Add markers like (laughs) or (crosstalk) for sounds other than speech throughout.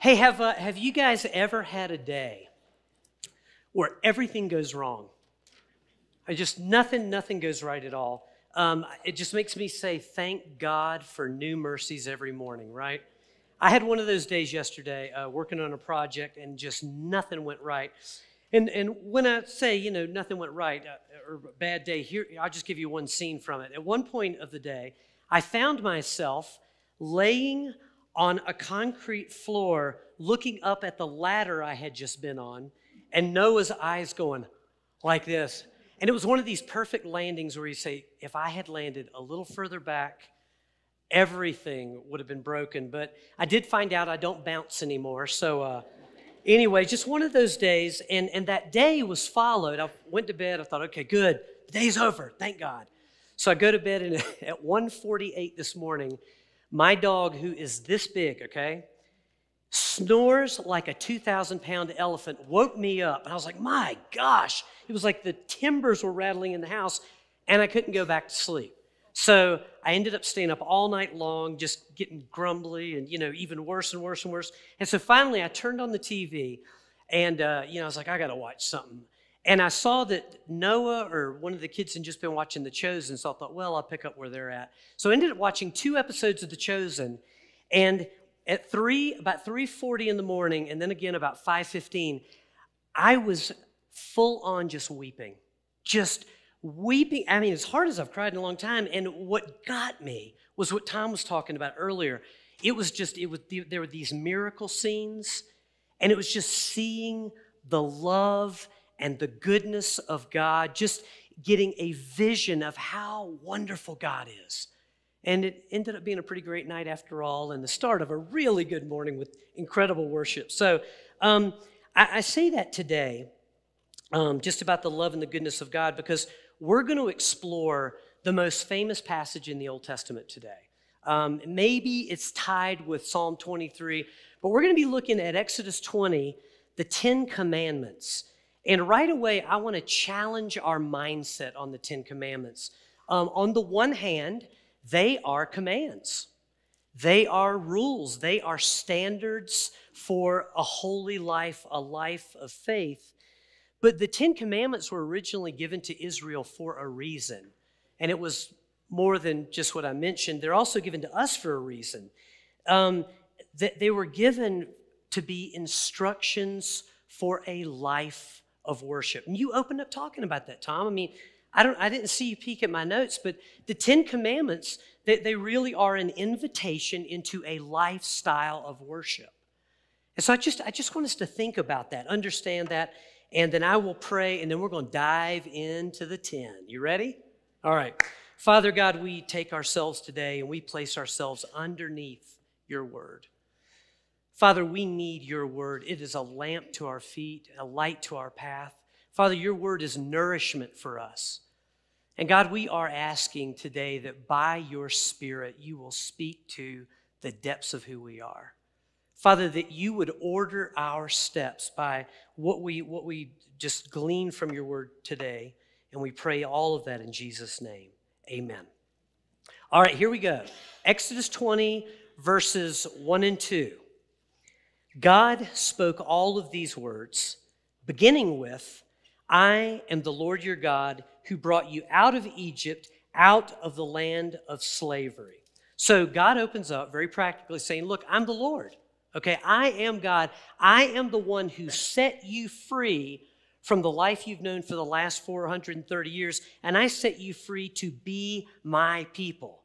Hey, have, uh, have you guys ever had a day where everything goes wrong? I just, nothing, nothing goes right at all. Um, it just makes me say, thank God for new mercies every morning, right? I had one of those days yesterday uh, working on a project and just nothing went right. And, and when I say, you know, nothing went right uh, or bad day, here, I'll just give you one scene from it. At one point of the day, I found myself laying on a concrete floor looking up at the ladder I had just been on, and Noah's eyes going like this. And it was one of these perfect landings where you say, if I had landed a little further back, everything would have been broken. But I did find out I don't bounce anymore. So, uh, anyway, just one of those days. And, and that day was followed. I went to bed. I thought, okay, good. The day's over. Thank God. So I go to bed, and (laughs) at 1:48 this morning, my dog, who is this big, okay, snores like a 2,000 pound elephant, woke me up. And I was like, my gosh. It was like the timbers were rattling in the house, and I couldn't go back to sleep. So I ended up staying up all night long, just getting grumbly and, you know, even worse and worse and worse. And so finally I turned on the TV and, uh, you know, I was like, I got to watch something. And I saw that Noah or one of the kids had just been watching The Chosen, so I thought, well, I'll pick up where they're at. So I ended up watching two episodes of The Chosen, and at three, about 3:40 in the morning, and then again about 5:15, I was full on just weeping, just weeping. I mean, as hard as I've cried in a long time. And what got me was what Tom was talking about earlier. It was just, it was there were these miracle scenes, and it was just seeing the love and the goodness of God, just getting a vision of how wonderful God is. And it ended up being a pretty great night after all, and the start of a really good morning with incredible worship. So um, I, I, say that today, um, just about the love and the goodness of God, because we're going to explore the most famous passage in the Old Testament today. Um, maybe it's tied with Psalm 23, but we're going to be looking at Exodus 20, the Ten Commandments. And right away, I want to challenge our mindset on the Ten Commandments. Um, on the one hand, they are commands, they are rules, they are standards for a holy life, a life of faith. But the Ten Commandments were originally given to Israel for a reason. And it was more than just what I mentioned, they're also given to us for a reason. Um, that they were given to be instructions for a life of worship. And you opened up talking about that, Tom. I mean, I don't I didn't see you peek at my notes, but the 10 commandments, they, they really are an invitation into a lifestyle of worship. And so I just I just want us to think about that, understand that, and then I will pray, and then we're going to dive into the 10. You ready? All right. Father God, we take ourselves today and we place ourselves underneath your word. Father, we need your word. It is a lamp to our feet, a light to our path. Father, your word is nourishment for us. And God, we are asking today that by your Spirit, you will speak to the depths of who we are. Father, that you would order our steps by what we, what we just glean from your word today. And we pray all of that in Jesus' name. Amen. All right, here we go. Exodus 20, verses 1 and 2. God spoke all of these words, beginning with, I am the Lord your God who brought you out of Egypt, out of the land of slavery. So God opens up very practically saying, Look, I'm the Lord. Okay, I am God. I am the one who set you free from the life you've known for the last 430 years, and I set you free to be my people.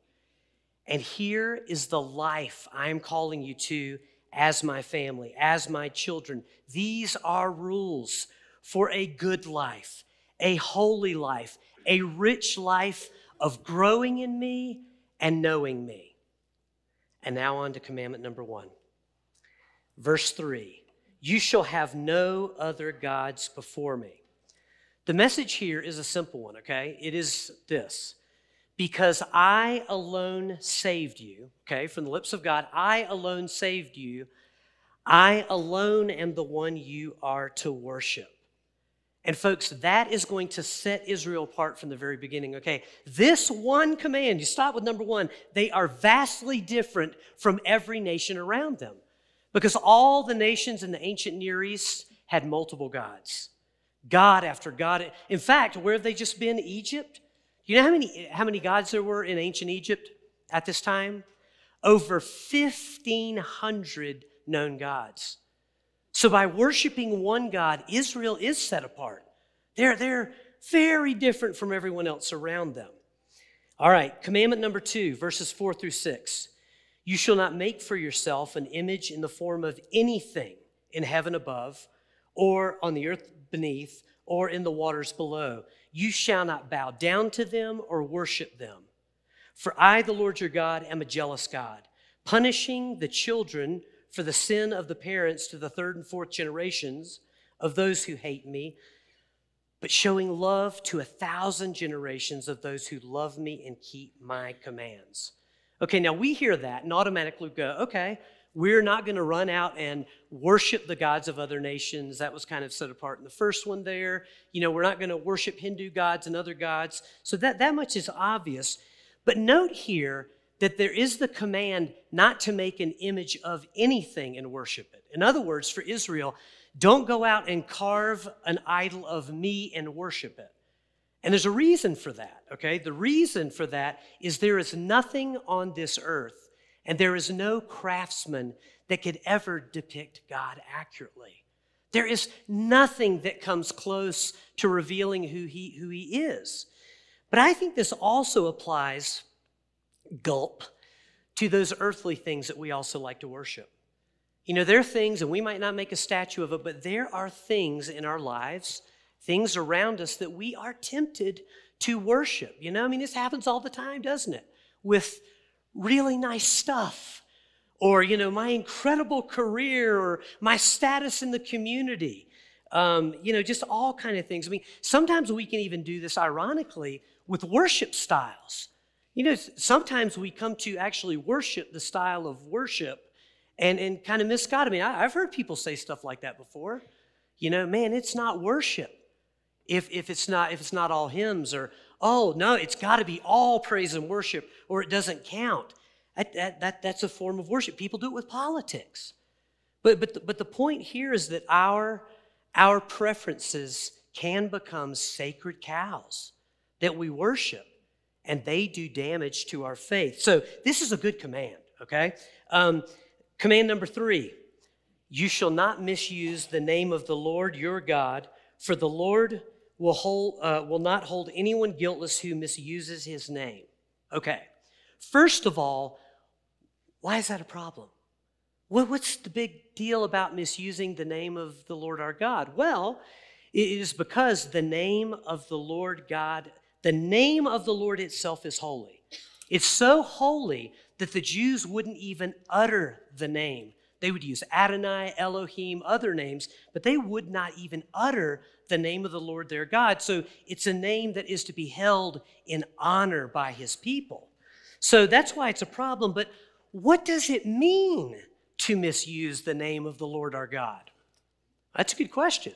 And here is the life I am calling you to as my family, as my children. These are rules for a good life, a holy life, a rich life of growing in me and knowing me. And now on to commandment number one. Verse 3 You shall have no other gods before me. The message here is a simple one, okay? It is this because I alone saved you, okay, from the lips of God, I alone saved you. I alone am the one you are to worship. And folks, that is going to set Israel apart from the very beginning. Okay, this one command, you stop with number one, they are vastly different from every nation around them. Because all the nations in the ancient Near East had multiple gods. God after God. In fact, where have they just been? Egypt? You know how many, how many gods there were in ancient Egypt at this time? Over 1,500 known gods. So by worshiping one God, Israel is set apart. They're, they're very different from everyone else around them. All right, commandment number two, verses four through six. You shall not make for yourself an image in the form of anything in heaven above, or on the earth beneath, or in the waters below. You shall not bow down to them or worship them. For I, the Lord your God, am a jealous God, punishing the children for the sin of the parents to the third and fourth generations of those who hate me, but showing love to a thousand generations of those who love me and keep my commands. Okay, now we hear that and automatically go, okay, we're not going to run out and worship the gods of other nations. That was kind of set apart in the first one there. You know, we're not going to worship Hindu gods and other gods. So that, that much is obvious. But note here that there is the command not to make an image of anything and worship it. In other words, for Israel, don't go out and carve an idol of me and worship it. And there's a reason for that, okay? The reason for that is there is nothing on this earth and there is no craftsman that could ever depict God accurately. There is nothing that comes close to revealing who he, who he is. But I think this also applies, gulp, to those earthly things that we also like to worship. You know, there are things, and we might not make a statue of it, but there are things in our lives, things around us that we are tempted to worship. You know, I mean, this happens all the time, doesn't it? With really nice stuff, or, you know, my incredible career, or my status in the community. Um, you know, just all kind of things. I mean, sometimes we can even do this ironically with worship styles. You know, sometimes we come to actually worship the style of worship and, and kind of miss God. I mean, I, I've heard people say stuff like that before. You know, man, it's not worship if, if it's not if it's not all hymns or oh no, it's got to be all praise and worship or it doesn't count. That, that, that, that's a form of worship. People do it with politics. But, but, the, but the point here is that our, our preferences can become sacred cows that we worship, and they do damage to our faith. So this is a good command, okay? Um, Command number three you shall not misuse the name of the Lord your God, for the Lord will, hold, uh, will not hold anyone guiltless who misuses his name. Okay, first of all, why is that a problem? what's the big deal about misusing the name of the Lord our God? Well, it is because the name of the Lord God, the name of the Lord itself is holy. It's so holy that the Jews wouldn't even utter the name. They would use Adonai, Elohim, other names, but they would not even utter the name of the Lord their God. So it's a name that is to be held in honor by his people. So that's why it's a problem. But what does it mean to misuse the name of the Lord our God? That's a good question.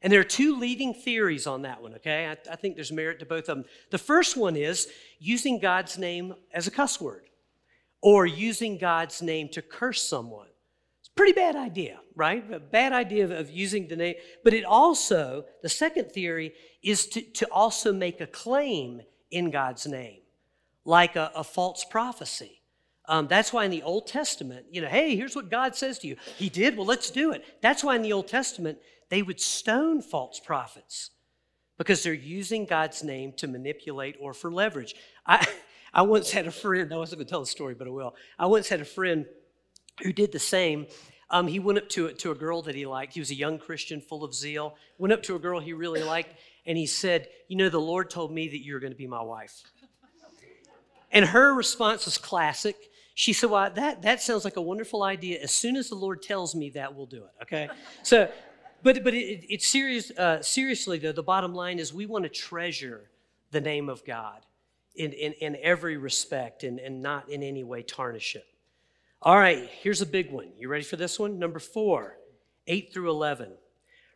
And there are two leading theories on that one, okay? I, I, think there's merit to both of them. The first one is using God's name as a cuss word or using God's name to curse someone. Pretty bad idea, right? A bad idea of, of using the name. But it also, the second theory is to, to also make a claim in God's name, like a, a false prophecy. Um, that's why in the Old Testament, you know, hey, here's what God says to you. He did, well, let's do it. That's why in the Old Testament, they would stone false prophets because they're using God's name to manipulate or for leverage. I, (laughs) I once had a friend, I wasn't going to tell the story, but I will. I once had a friend who did the same. Um, he went up to, to a girl that he liked. He was a young Christian full of zeal. Went up to a girl he really liked, and he said, You know, the Lord told me that you're going to be my wife. And her response was classic. She said, Well, that, that sounds like a wonderful idea. As soon as the Lord tells me that, we'll do it. Okay? (laughs) So, but, but it, it's serious, uh, seriously, though, the bottom line is we want to treasure the name of God in, in, in every respect and, and not in any way tarnish it. All right, here's a big one. You ready for this one? Number four, 8 through 11.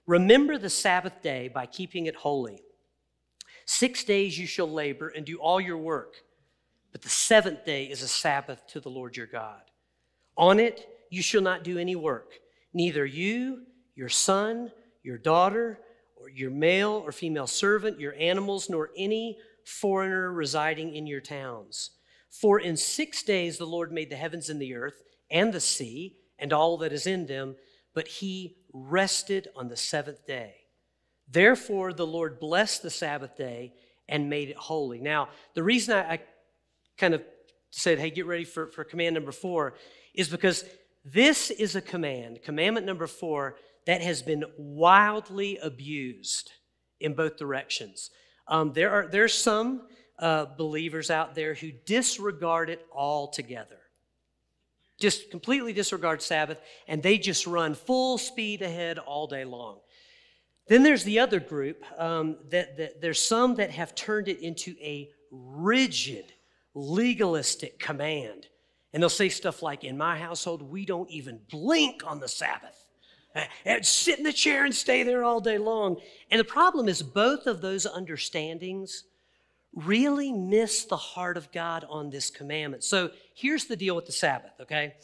Remember the Sabbath day by keeping it holy. Six days you shall labor and do all your work, but the seventh day is a Sabbath to the Lord your God. On it you shall not do any work, neither you, your son, your daughter, or your male or female servant, your animals, nor any foreigner residing in your towns. For in six days the Lord made the heavens and the earth and the sea and all that is in them, but he rested on the seventh day. Therefore, the Lord blessed the Sabbath day and made it holy. Now, the reason I, I kind of said, hey, get ready for, for command number four is because this is a command, commandment number four, that has been wildly abused in both directions. Um, there are there's some uh, believers out there who disregard it altogether, just completely disregard Sabbath, and they just run full speed ahead all day long. Then there's the other group um, that, that there's some that have turned it into a rigid, legalistic command. And they'll say stuff like, In my household, we don't even blink on the Sabbath. And sit in the chair and stay there all day long. And the problem is, both of those understandings really miss the heart of God on this commandment. So here's the deal with the Sabbath, okay?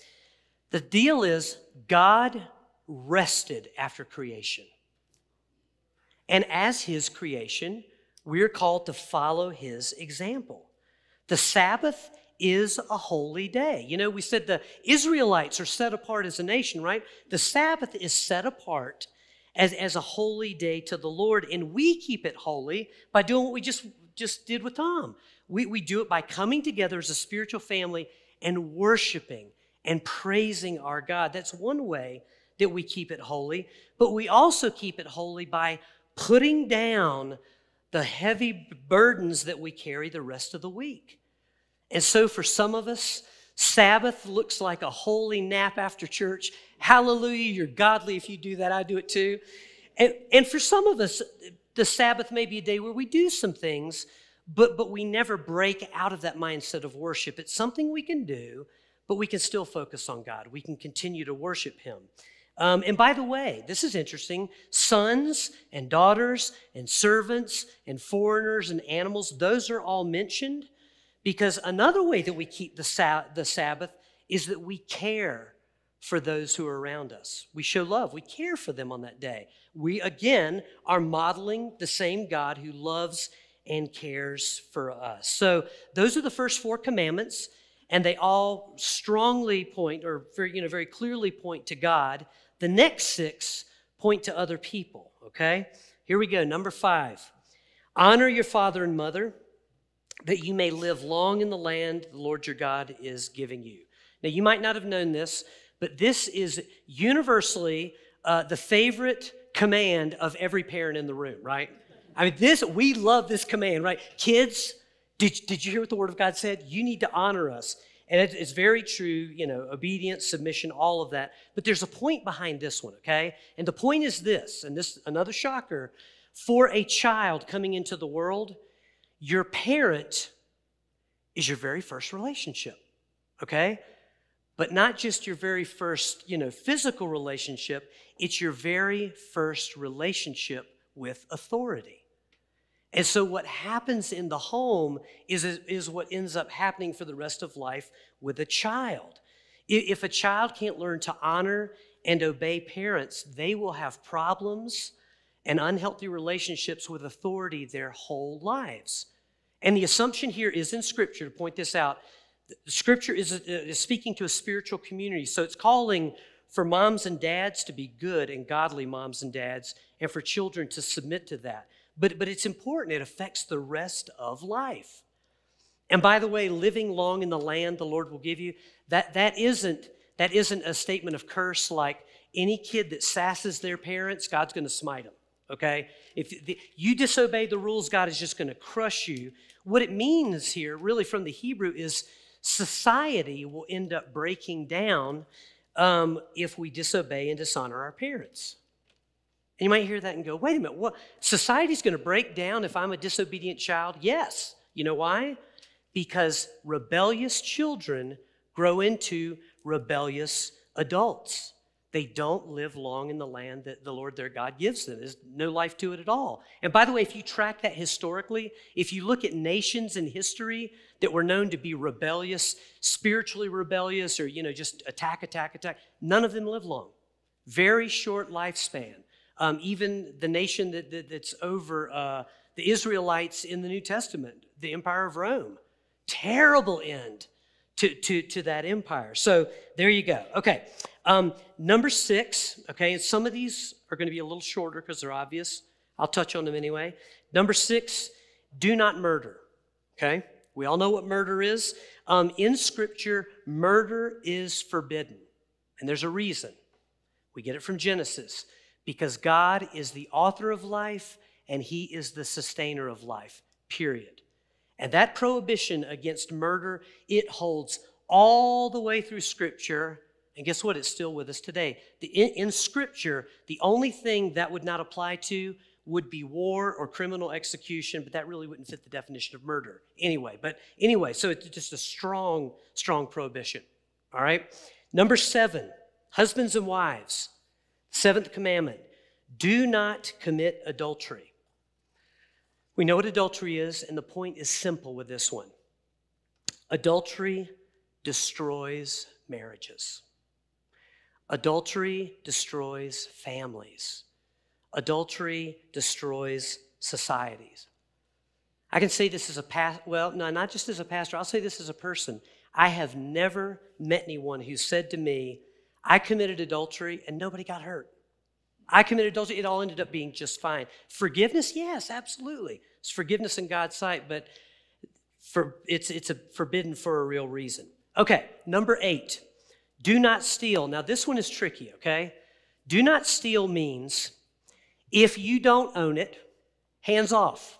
The deal is God rested after creation. And as his creation, we're called to follow his example. The Sabbath is a holy day. You know, we said the Israelites are set apart as a nation, right? The Sabbath is set apart as, as a holy day to the Lord, and we keep it holy by doing what we just, just did with Tom. We, we do it by coming together as a spiritual family and worshiping and praising our God. That's one way that we keep it holy, but we also keep it holy by putting down the heavy burdens that we carry the rest of the week. And so for some of us, Sabbath looks like a holy nap after church. Hallelujah, you're godly if you do that. I do it too. And, and for some of us, the Sabbath may be a day where we do some things, but, but we never break out of that mindset of worship. It's something we can do, but we can still focus on God. We can continue to worship Him. Um, and by the way, this is interesting sons and daughters and servants and foreigners and animals, those are all mentioned because another way that we keep the, sa- the Sabbath is that we care for those who are around us. We show love, we care for them on that day. We, again, are modeling the same God who loves and cares for us. So, those are the first four commandments, and they all strongly point, or very, you know, very clearly point to God. The next six point to other people, okay? Here we go. Number five honor your father and mother that you may live long in the land the Lord your God is giving you. Now, you might not have known this, but this is universally uh, the favorite command of every parent in the room, right? I mean, this, we love this command, right? Kids, did, did you hear what the Word of God said? You need to honor us. And it, it's very true, you know, obedience, submission, all of that. But there's a point behind this one, okay? And the point is this, and this another shocker for a child coming into the world, your parent is your very first relationship, okay? But not just your very first, you know, physical relationship, it's your very first relationship with authority. And so, what happens in the home is, is what ends up happening for the rest of life with a child. If a child can't learn to honor and obey parents, they will have problems and unhealthy relationships with authority their whole lives. And the assumption here is in Scripture, to point this out, Scripture is, uh, is speaking to a spiritual community. So it's calling for moms and dads to be good and godly moms and dads, and for children to submit to that. But, but it's important, it affects the rest of life. And by the way, living long in the land the Lord will give you, that, that, isn't, that isn't a statement of curse like any kid that sasses their parents, God's going to smite them okay? If the, you disobey the rules, God is just going to crush you. What it means here, really from the Hebrew, is society will end up breaking down um, if we disobey and dishonor our parents. And you might hear that and go, wait a minute, what? Society's going to break down if I'm a disobedient child? Yes. You know why? Because rebellious children grow into rebellious adults. They don't live long in the land that the Lord their God gives them. There's no life to it at all. And by the way, if you track that historically, if you look at nations in history that were known to be rebellious, spiritually rebellious, or, you know, just attack, attack, attack, none of them live long. Very short lifespan. Um, even the nation that, that that's over uh, the Israelites in the New Testament, the Empire of Rome, terrible end to, to, to that empire. So there you go. Okay. Um, number six, okay, and some of these are going to be a little shorter because they're obvious. I'll touch on them anyway. Number six, do not murder. Okay? We all know what murder is. Um, in Scripture, murder is forbidden. And there's a reason. We get it from Genesis because God is the author of life and He is the sustainer of life, period. And that prohibition against murder, it holds all the way through Scripture. And guess what? It's still with us today. The, in, in, Scripture, the only thing that would not apply to would be war or criminal execution, but that really wouldn't fit the definition of murder anyway. But anyway, so it's just a strong, strong prohibition. All right? Number seven, husbands and wives. Seventh commandment do not commit adultery. We know what adultery is, and the point is simple with this one adultery destroys marriages, adultery destroys families, adultery destroys societies. I can say this as a pastor, well, no, not just as a pastor, I'll say this as a person. I have never met anyone who said to me, I committed adultery and nobody got hurt. I committed adultery, it all ended up being just fine. Forgiveness, yes, absolutely. It's forgiveness in God's sight, but for, it's, it's a forbidden for a real reason. Okay, number eight, do not steal. Now, this one is tricky, okay? Do not steal means if you don't own it, hands off.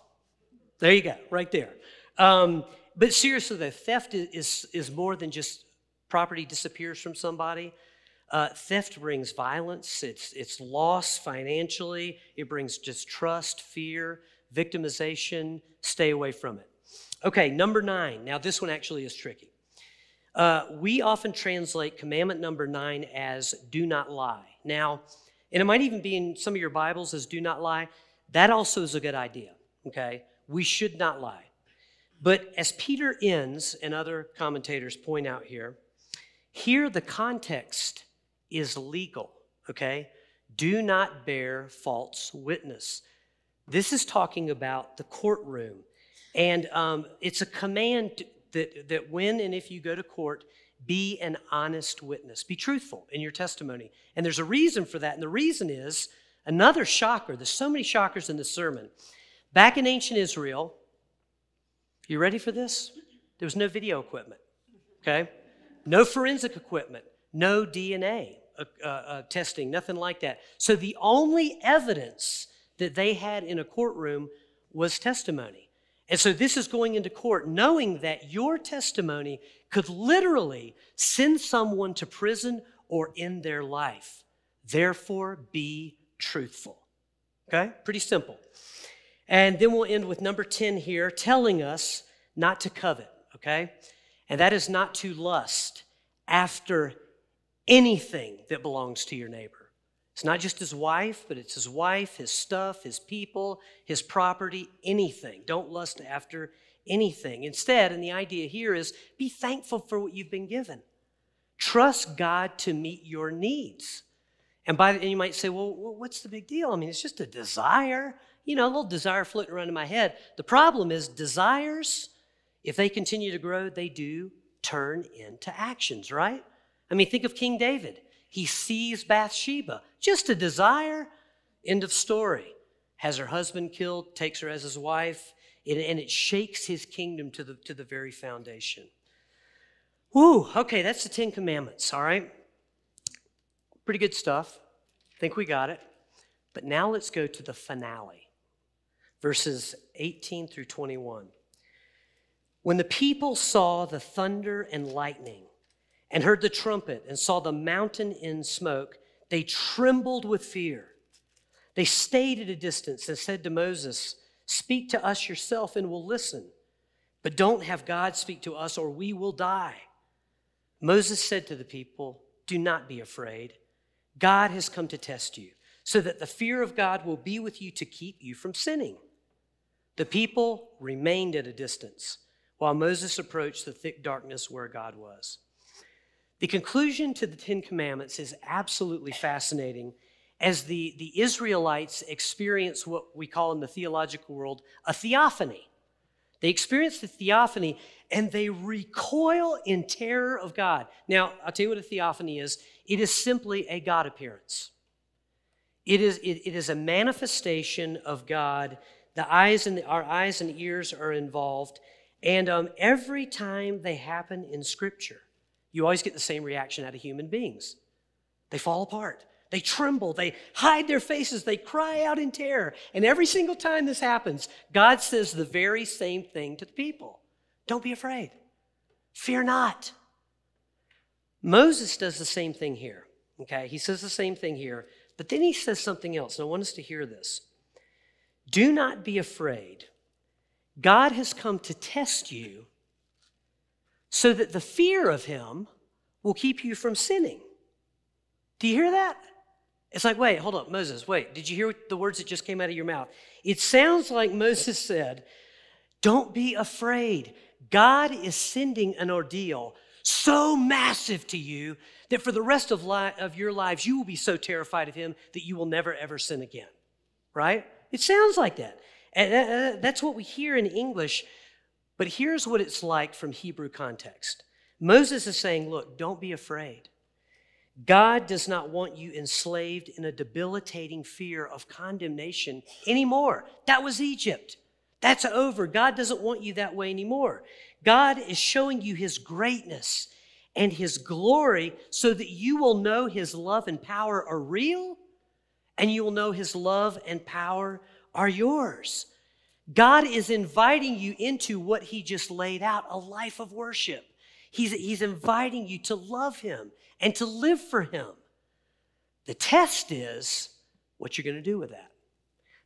There you go, right there. Um, but seriously, though, theft is, is more than just property disappears from somebody. Uh, theft brings violence, it's, it's loss financially, it brings distrust, fear, victimization. Stay away from it. Okay, number nine. Now, this one actually is tricky. Uh, we often translate commandment number nine as do not lie. Now, and it might even be in some of your Bibles as do not lie. That also is a good idea, okay? We should not lie. But as Peter Enns and other commentators point out here, here the context is legal, okay? Do not bear false witness. This is talking about the courtroom. And um, it's a command that, that when and if you go to court, be an honest witness. Be truthful in your testimony. And there's a reason for that. And the reason is another shocker. There's so many shockers in the sermon. Back in ancient Israel, you ready for this? There was no video equipment, okay? No forensic equipment no DNA uh, uh, uh, testing, nothing like that. So the only evidence that they had in a courtroom was testimony. And so this is going into court knowing that your testimony could literally send someone to prison or end their life. Therefore, be truthful. Okay? Pretty simple. And then we'll end with number 10 here, telling us not to covet. Okay? And that is not to lust after anything that belongs to your neighbor. It's not just his wife, but it's his wife, his stuff, his people, his property, anything. Don't lust after anything. Instead, and the idea here is be thankful for what you've been given. Trust God to meet your needs. And by the, and you might say, well, what's the big deal? I mean, it's just a desire, you know, a little desire floating around in my head. The problem is desires, if they continue to grow, they do turn into actions, right? I mean, think of King David. He sees Bathsheba, just a desire. End of story. Has her husband killed, takes her as his wife, and it shakes his kingdom to the, to the very foundation. Woo, okay, that's the Ten Commandments, all right? Pretty good stuff. Think we got it. But now let's go to the finale, verses 18 through 21. When the people saw the thunder and lightning, and heard the trumpet and saw the mountain in smoke, they trembled with fear. They stayed at a distance and said to Moses, Speak to us yourself and we'll listen, but don't have God speak to us or we will die. Moses said to the people, Do not be afraid. God has come to test you, so that the fear of God will be with you to keep you from sinning. The people remained at a distance while Moses approached the thick darkness where God was. The conclusion to the Ten Commandments is absolutely fascinating as the, the Israelites experience what we call in the theological world a theophany. They experience the theophany and they recoil in terror of God. Now, I'll tell you what a theophany is it is simply a God appearance. It is, it, it is a manifestation of God. The eyes and the, our eyes and ears are involved. And um, every time they happen in Scripture, you always get the same reaction out of human beings. They fall apart. They tremble. They hide their faces. They cry out in terror. And every single time this happens, God says the very same thing to the people Don't be afraid. Fear not. Moses does the same thing here. Okay, he says the same thing here, but then he says something else. And I want us to hear this. Do not be afraid. God has come to test you so that the fear of him will keep you from sinning. Do you hear that? It's like, wait, hold up, Moses, wait, did you hear the words that just came out of your mouth? It sounds like Moses said, Don't be afraid. God is sending an ordeal so massive to you that for the rest of, li- of your lives, you will be so terrified of him that you will never ever sin again. Right? It sounds like that. And uh, uh, that's what we hear in English, but here's what it's like from Hebrew context. Moses is saying, Look, don't be afraid. God does not want you enslaved in a debilitating fear of condemnation anymore. That was Egypt. That's over. God doesn't want you that way anymore. God is showing you his greatness and his glory so that you will know his love and power are real and you will know his love and power are yours. God is inviting you into what he just laid out a life of worship. He's, he's inviting you to love him and to live for him. The test is what you're going to do with that.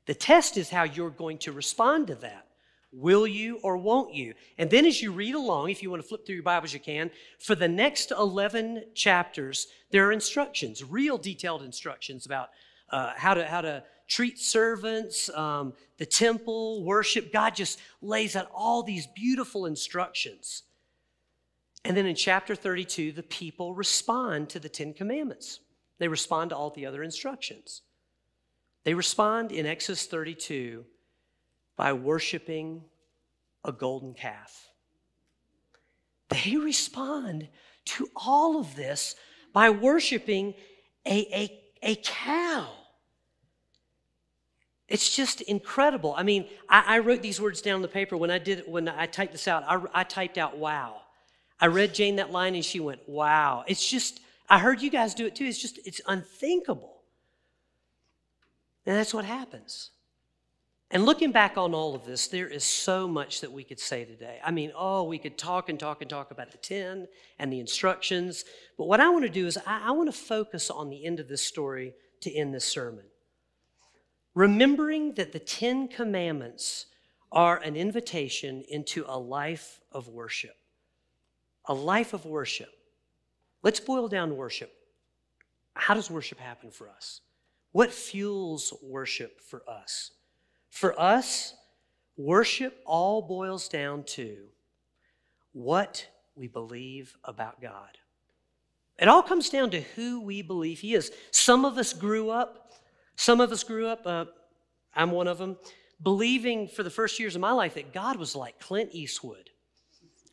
The test is how you're going to respond to that. Will you or won't you? And then as you read along, if you want to flip through your Bibles, you can. For the next 11 chapters, there are instructions, real detailed instructions about uh, how, to, how to treat servants, um, the temple, worship. God just lays out all these beautiful instructions. And then in chapter 32, the people respond to the Ten Commandments. They respond to all the other instructions. They respond in Exodus 32 by worshiping a golden calf. They respond to all of this by worshiping a, a, a cow. It's just incredible. I mean, I, I, wrote these words down on the paper when I did when I typed this out. I, I typed out "wow." I read Jane that line and she went, "Wow!" It's just I heard you guys do it too. It's just it's unthinkable, and that's what happens. And looking back on all of this, there is so much that we could say today. I mean, oh, we could talk and talk and talk about the 10 and the instructions. But what I want to do is I, I want to focus on the end of this story to end this sermon. Remembering that the Ten Commandments are an invitation into a life of worship. A life of worship. Let's boil down worship. How does worship happen for us? What fuels worship for us? For us, worship all boils down to what we believe about God. It all comes down to who we believe He is. Some of us grew up, some of us grew up, uh, I'm one of them, believing for the first years of my life that God was like Clint Eastwood.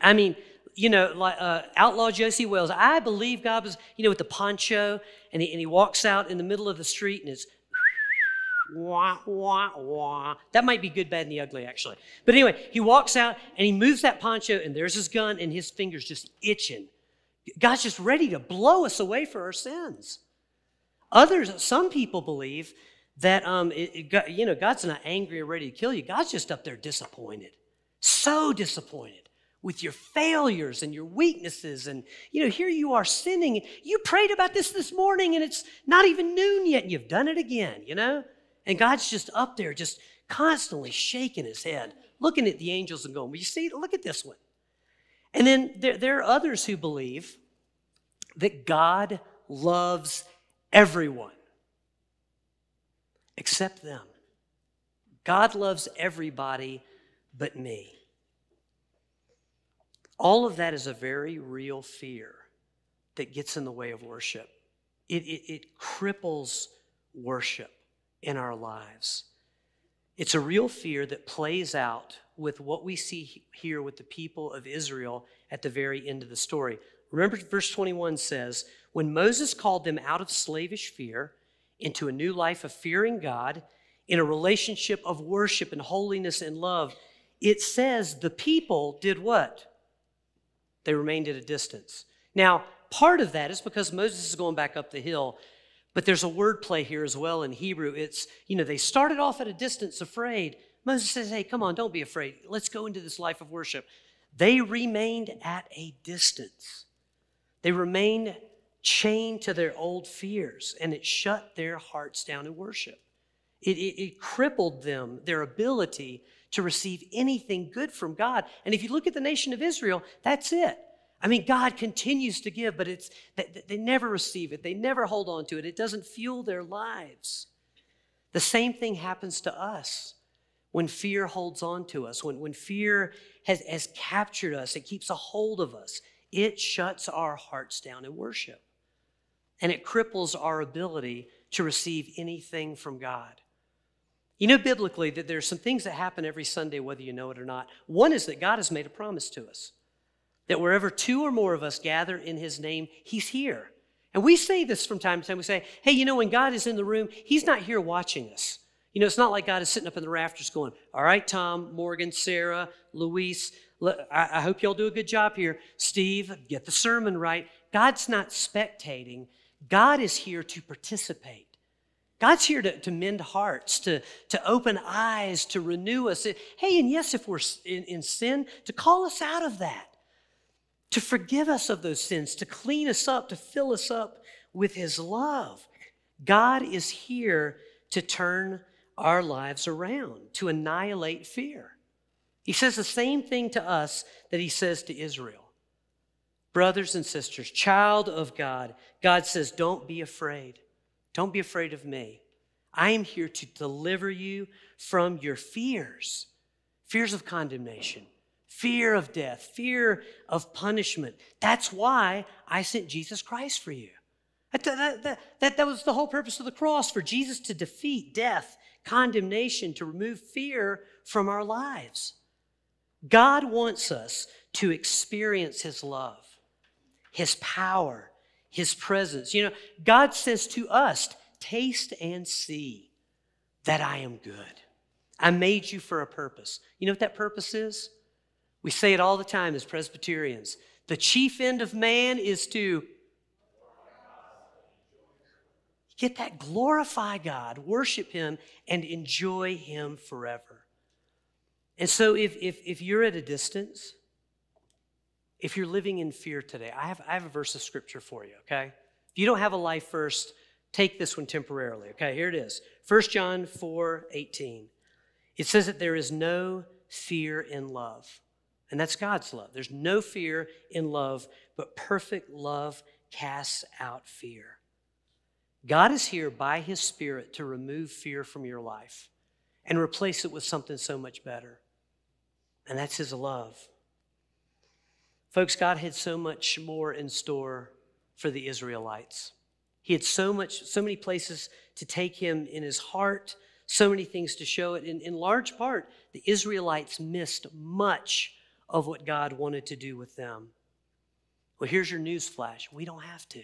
I mean, you know, like uh, outlaw Josey Wales. I believe God was, you know, with the poncho, and he, and he walks out in the middle of the street, and it's wah, wah, wah. That might be good, bad, and the ugly, actually. But anyway, he walks out and he moves that poncho, and there's his gun, and his fingers just itching. God's just ready to blow us away for our sins. Others, some people believe that, um, it, it, you know, God's not angry or ready to kill you. God's just up there disappointed, so disappointed with your failures and your weaknesses. And, you know, here you are sinning. You prayed about this this morning and it's not even noon yet and you've done it again, you know? And God's just up there, just constantly shaking his head, looking at the angels and going, Well, you see, look at this one. And then there, there are others who believe that God loves everyone except them. God loves everybody but me. All of that is a very real fear that gets in the way of worship. It, it, it cripples worship in our lives. It's a real fear that plays out with what we see here with the people of Israel at the very end of the story. Remember, verse 21 says, When Moses called them out of slavish fear into a new life of fearing God, in a relationship of worship and holiness and love, it says the people did what? They remained at a distance. Now, part of that is because Moses is going back up the hill, but there's a word play here as well in Hebrew. It's, you know, they started off at a distance afraid. Moses says, hey, come on, don't be afraid. Let's go into this life of worship. They remained at a distance. They remained chained to their old fears, and it shut their hearts down in worship. It, it, it, crippled them, their ability to receive anything good from God. And if you look at the nation of Israel, that's it. I mean, God continues to give, but it's they, they never receive it. They never hold on to it. It doesn't fuel their lives. The same thing happens to us when fear holds on to us, when, when fear has, has captured us, it keeps a hold of us. It shuts our hearts down in worship. And it cripples our ability to receive anything from God. You know, biblically, that there are some things that happen every Sunday, whether you know it or not. One is that God has made a promise to us that wherever two or more of us gather in His name, He's here. And we say this from time to time. We say, hey, you know, when God is in the room, He's not here watching us. You know, it's not like God is sitting up in the rafters going, all right, Tom, Morgan, Sarah, Luis, I hope y'all do a good job here. Steve, get the sermon right. God's not spectating, God is here to participate. God's here to, to mend hearts, to, to open eyes, to renew us. Hey, and yes, if we're in, in sin, to call us out of that, to forgive us of those sins, to clean us up, to fill us up with His love. God is here to turn our lives around, to annihilate fear. He says the same thing to us that He says to Israel. Brothers and sisters, child of God, God says, don't be afraid. Don't be afraid of me. I am here to deliver you from your fears fears of condemnation, fear of death, fear of punishment. That's why I sent Jesus Christ for you. That, that, that, that, was the whole purpose of the cross for Jesus to defeat death, condemnation, to remove fear from our lives. God wants us to experience His love, His power, his presence. You know, God says to us, taste and see that I am good. I made you for a purpose. You know what that purpose is? We say it all the time as Presbyterians. The chief end of man is to get that, glorify God, worship Him, and enjoy Him forever. And so if, if, if you're at a distance, if you're living in fear today, I have, I have a verse of scripture for you, okay? If you don't have a life verse, take this one temporarily, okay? Here it is 1 John 4 18. It says that there is no fear in love, and that's God's love. There's no fear in love, but perfect love casts out fear. God is here by His Spirit to remove fear from your life and replace it with something so much better, and that's His love. Folks, God had so much more in store for the Israelites. He had so much, so many places to take him in his heart, so many things to show it. In, in large part, the Israelites missed much of what God wanted to do with them. Well, here's your news flash. We don't have to.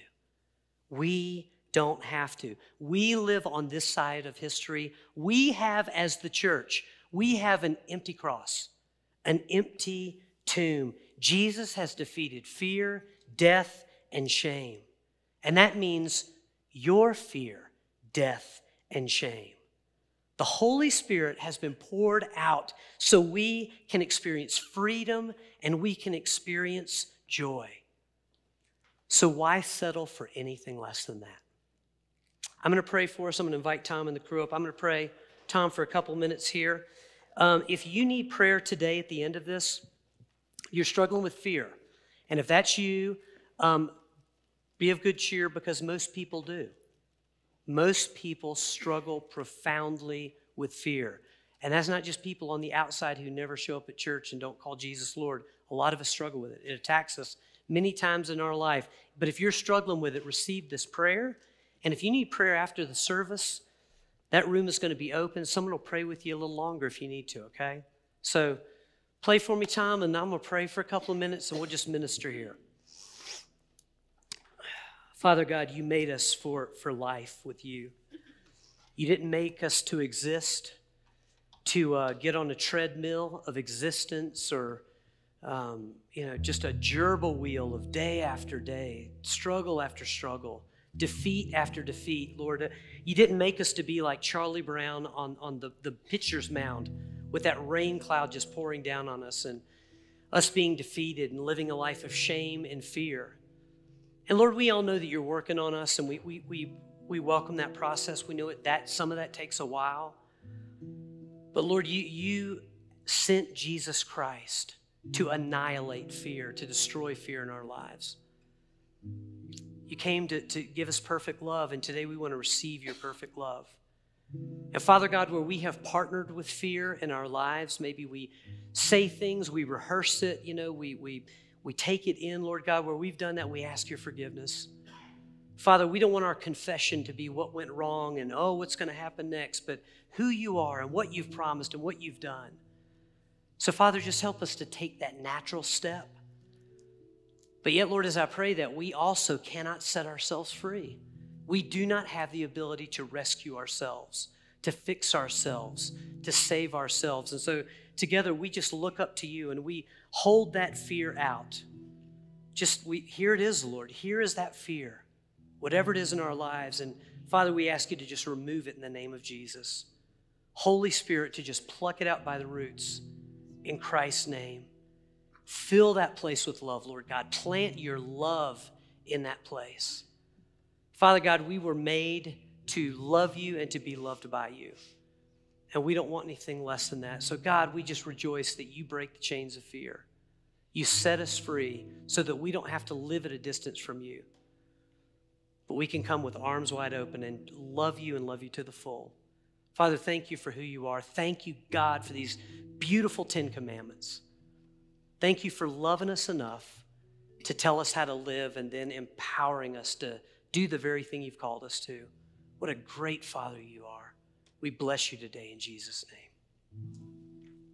We don't have to. We live on this side of history. We have, as the church, we have an empty cross, an empty tomb. Jesus has defeated fear, death, and shame. And that means your fear, death, and shame. The Holy Spirit has been poured out so we can experience freedom and we can experience joy. So, why settle for anything less than that? I'm going to pray for us. I'm going to invite Tom and the crew up. I'm going to pray, Tom, for a couple minutes here. Um, if you need prayer today at the end of this, you're struggling with fear. And if that's you, um, be of good cheer because most people do. most people struggle profoundly with fear. And that's not just people on the outside who never show up at church and don't call Jesus Lord. A lot of us struggle with it. It attacks us many times in our life. But if you're struggling with it, receive this prayer. And if you need prayer after the service, that room is going to be open. Someone will pray with you a little longer if you need to, okay? So play for me, Tom, and I'm going to pray for a couple of minutes and we'll just minister here. Father God, you made us for, for life with you. You didn't make us to exist, to uh, get on a treadmill of existence or, um, you know, just a gerbil wheel of day after day, struggle after struggle, defeat after defeat. Lord, you didn't make us to be like Charlie Brown on, on the, the pitcher's mound with that rain cloud just pouring down on us and us being defeated and living a life of shame and fear. And Lord, we all know that you're working on us and we, we, we, we welcome that process. We know it, that some of that takes a while. But Lord, you, you sent Jesus Christ to annihilate fear, to destroy fear in our lives. You came to, to give us perfect love, and today we want to receive your perfect love. And Father God, where we have partnered with fear in our lives, maybe we say things, we rehearse it, you know, we, we, we take it in, Lord God, where we've done that, we ask your forgiveness. Father, we don't want our confession to be what went wrong and, oh, what's going to happen next, but who you are and what you've promised and what you've done. So, Father, just help us to take that natural step. But yet, Lord, as I pray that, we also cannot set ourselves free. We do not have the ability to rescue ourselves, to fix ourselves, to save ourselves. And so, together, we just look up to you and we hold that fear out. Just, we, here it is, Lord. Here is that fear whatever it is in our lives. And Father, we ask you to just remove it in the name of Jesus. Holy Spirit, to just pluck it out by the roots in Christ's name. Fill that place with love, Lord God. Plant your love in that place. Father God, we were made to love you and to be loved by you. And we don't want anything less than that. So, God, we just rejoice that you break the chains of fear. You set us free so that we don't have to live at a distance from you but we can come with arms wide open and love you and love you to the full. Father, thank you for who you are. Thank you, God, for these beautiful Ten Commandments. Thank you for loving us enough to tell us how to live and then empowering us to do the very thing you've called us to. What a great Father you are. We bless you today in Jesus' name.